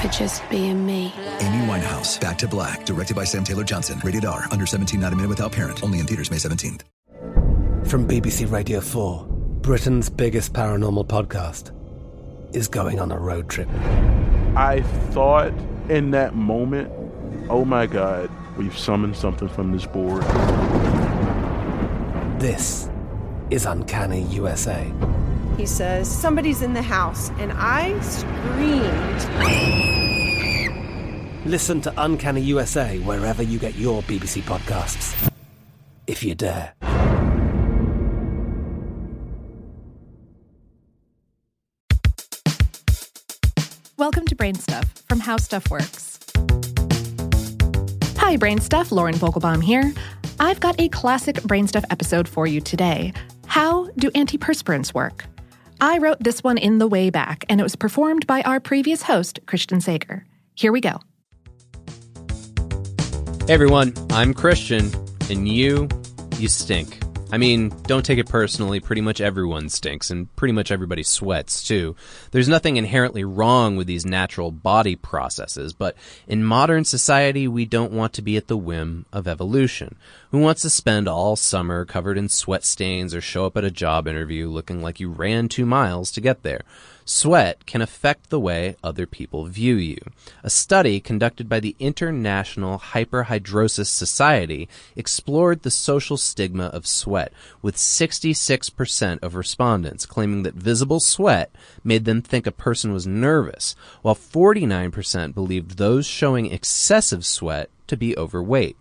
for just being me. Amy Winehouse, Back to Black, directed by Sam Taylor Johnson. Rated R, under 17, not a minute without parent. Only in theaters May 17th. From BBC Radio 4, Britain's biggest paranormal podcast is going on a road trip. I thought in that moment, oh my God, we've summoned something from this board. This is Uncanny USA he says, Somebody's in the house. And I screamed. Listen to Uncanny USA wherever you get your BBC podcasts, if you dare. Welcome to Brain Stuff from How Stuff Works. Hi, Brain Stuff. Lauren Vogelbaum here. I've got a classic Brain Stuff episode for you today. Do antiperspirants work? I wrote this one in the way back, and it was performed by our previous host, Christian Sager. Here we go. Hey everyone, I'm Christian, and you, you stink. I mean, don't take it personally. Pretty much everyone stinks, and pretty much everybody sweats, too. There's nothing inherently wrong with these natural body processes, but in modern society, we don't want to be at the whim of evolution. Who wants to spend all summer covered in sweat stains or show up at a job interview looking like you ran two miles to get there? Sweat can affect the way other people view you. A study conducted by the International Hyperhidrosis Society explored the social stigma of sweat, with 66% of respondents claiming that visible sweat made them think a person was nervous, while 49% believed those showing excessive sweat to be overweight.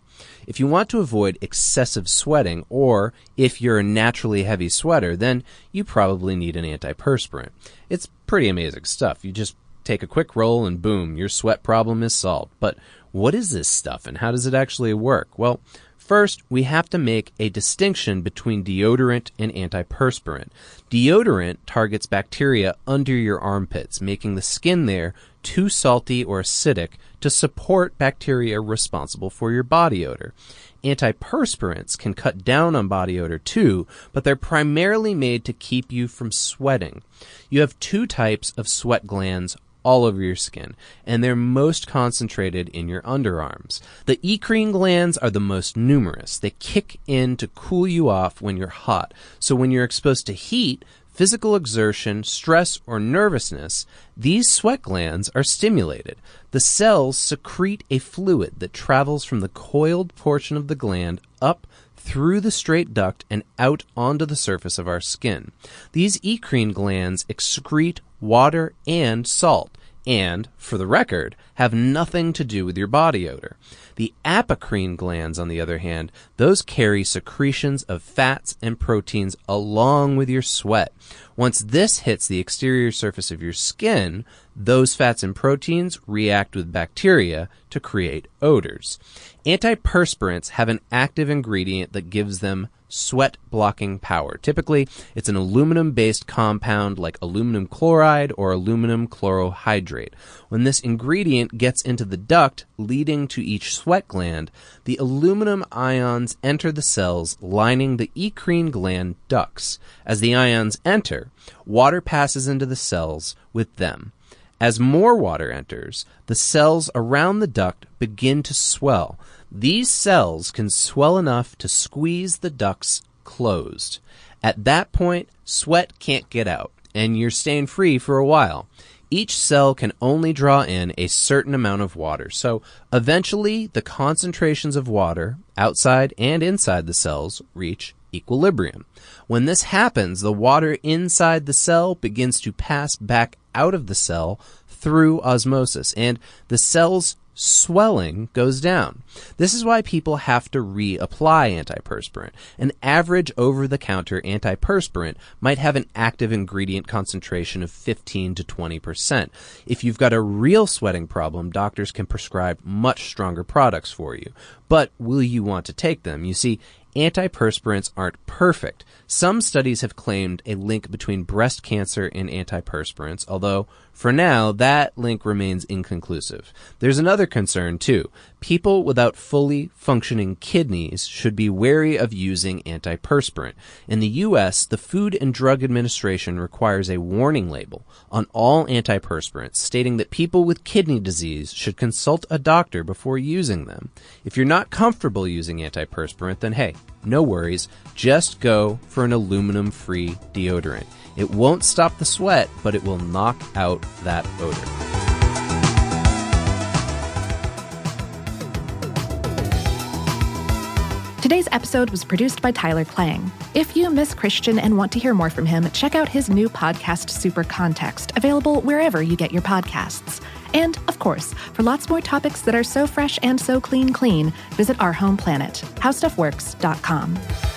If you want to avoid excessive sweating, or if you're a naturally heavy sweater, then you probably need an antiperspirant. It's pretty amazing stuff. You just take a quick roll and boom, your sweat problem is solved. But what is this stuff and how does it actually work? Well, First, we have to make a distinction between deodorant and antiperspirant. Deodorant targets bacteria under your armpits, making the skin there too salty or acidic to support bacteria responsible for your body odor. Antiperspirants can cut down on body odor too, but they're primarily made to keep you from sweating. You have two types of sweat glands all over your skin, and they're most concentrated in your underarms. The eccrine glands are the most numerous. They kick in to cool you off when you're hot. So when you're exposed to heat, physical exertion, stress, or nervousness, these sweat glands are stimulated. The cells secrete a fluid that travels from the coiled portion of the gland up through the straight duct and out onto the surface of our skin. These eccrine glands excrete water and salt, and, for the record, have nothing to do with your body odor. The apocrine glands, on the other hand, those carry secretions of fats and proteins along with your sweat. Once this hits the exterior surface of your skin, those fats and proteins react with bacteria to create odors. Antiperspirants have an active ingredient that gives them sweat blocking power. Typically, it's an aluminum based compound like aluminum chloride or aluminum chlorohydrate. When this ingredient gets into the duct leading to each sweat gland, the aluminum ions enter the cells lining the eccrine gland ducts. As the ions enter, water passes into the cells with them. As more water enters, the cells around the duct begin to swell. These cells can swell enough to squeeze the ducts closed. At that point, sweat can't get out, and you're staying free for a while. Each cell can only draw in a certain amount of water, so eventually the concentrations of water outside and inside the cells reach equilibrium. When this happens, the water inside the cell begins to pass back out of the cell through osmosis, and the cell's swelling goes down. This is why people have to reapply antiperspirant. An average over the counter antiperspirant might have an active ingredient concentration of 15 to 20%. If you've got a real sweating problem, doctors can prescribe much stronger products for you. But will you want to take them? You see, antiperspirants aren't perfect. Some studies have claimed a link between breast cancer and antiperspirants, although for now that link remains inconclusive. There's another concern too. People without fully functioning kidneys should be wary of using antiperspirant. In the US, the Food and Drug Administration requires a warning label on all antiperspirants stating that people with kidney disease should consult a doctor before using them. If you're not comfortable using antiperspirant, then hey, no worries. Just go for an aluminum free deodorant. It won't stop the sweat, but it will knock out that odor. Today's episode was produced by Tyler Klang. If you miss Christian and want to hear more from him, check out his new podcast, Super Context, available wherever you get your podcasts. And, of course, for lots more topics that are so fresh and so clean clean, visit our home planet, howstuffworks.com.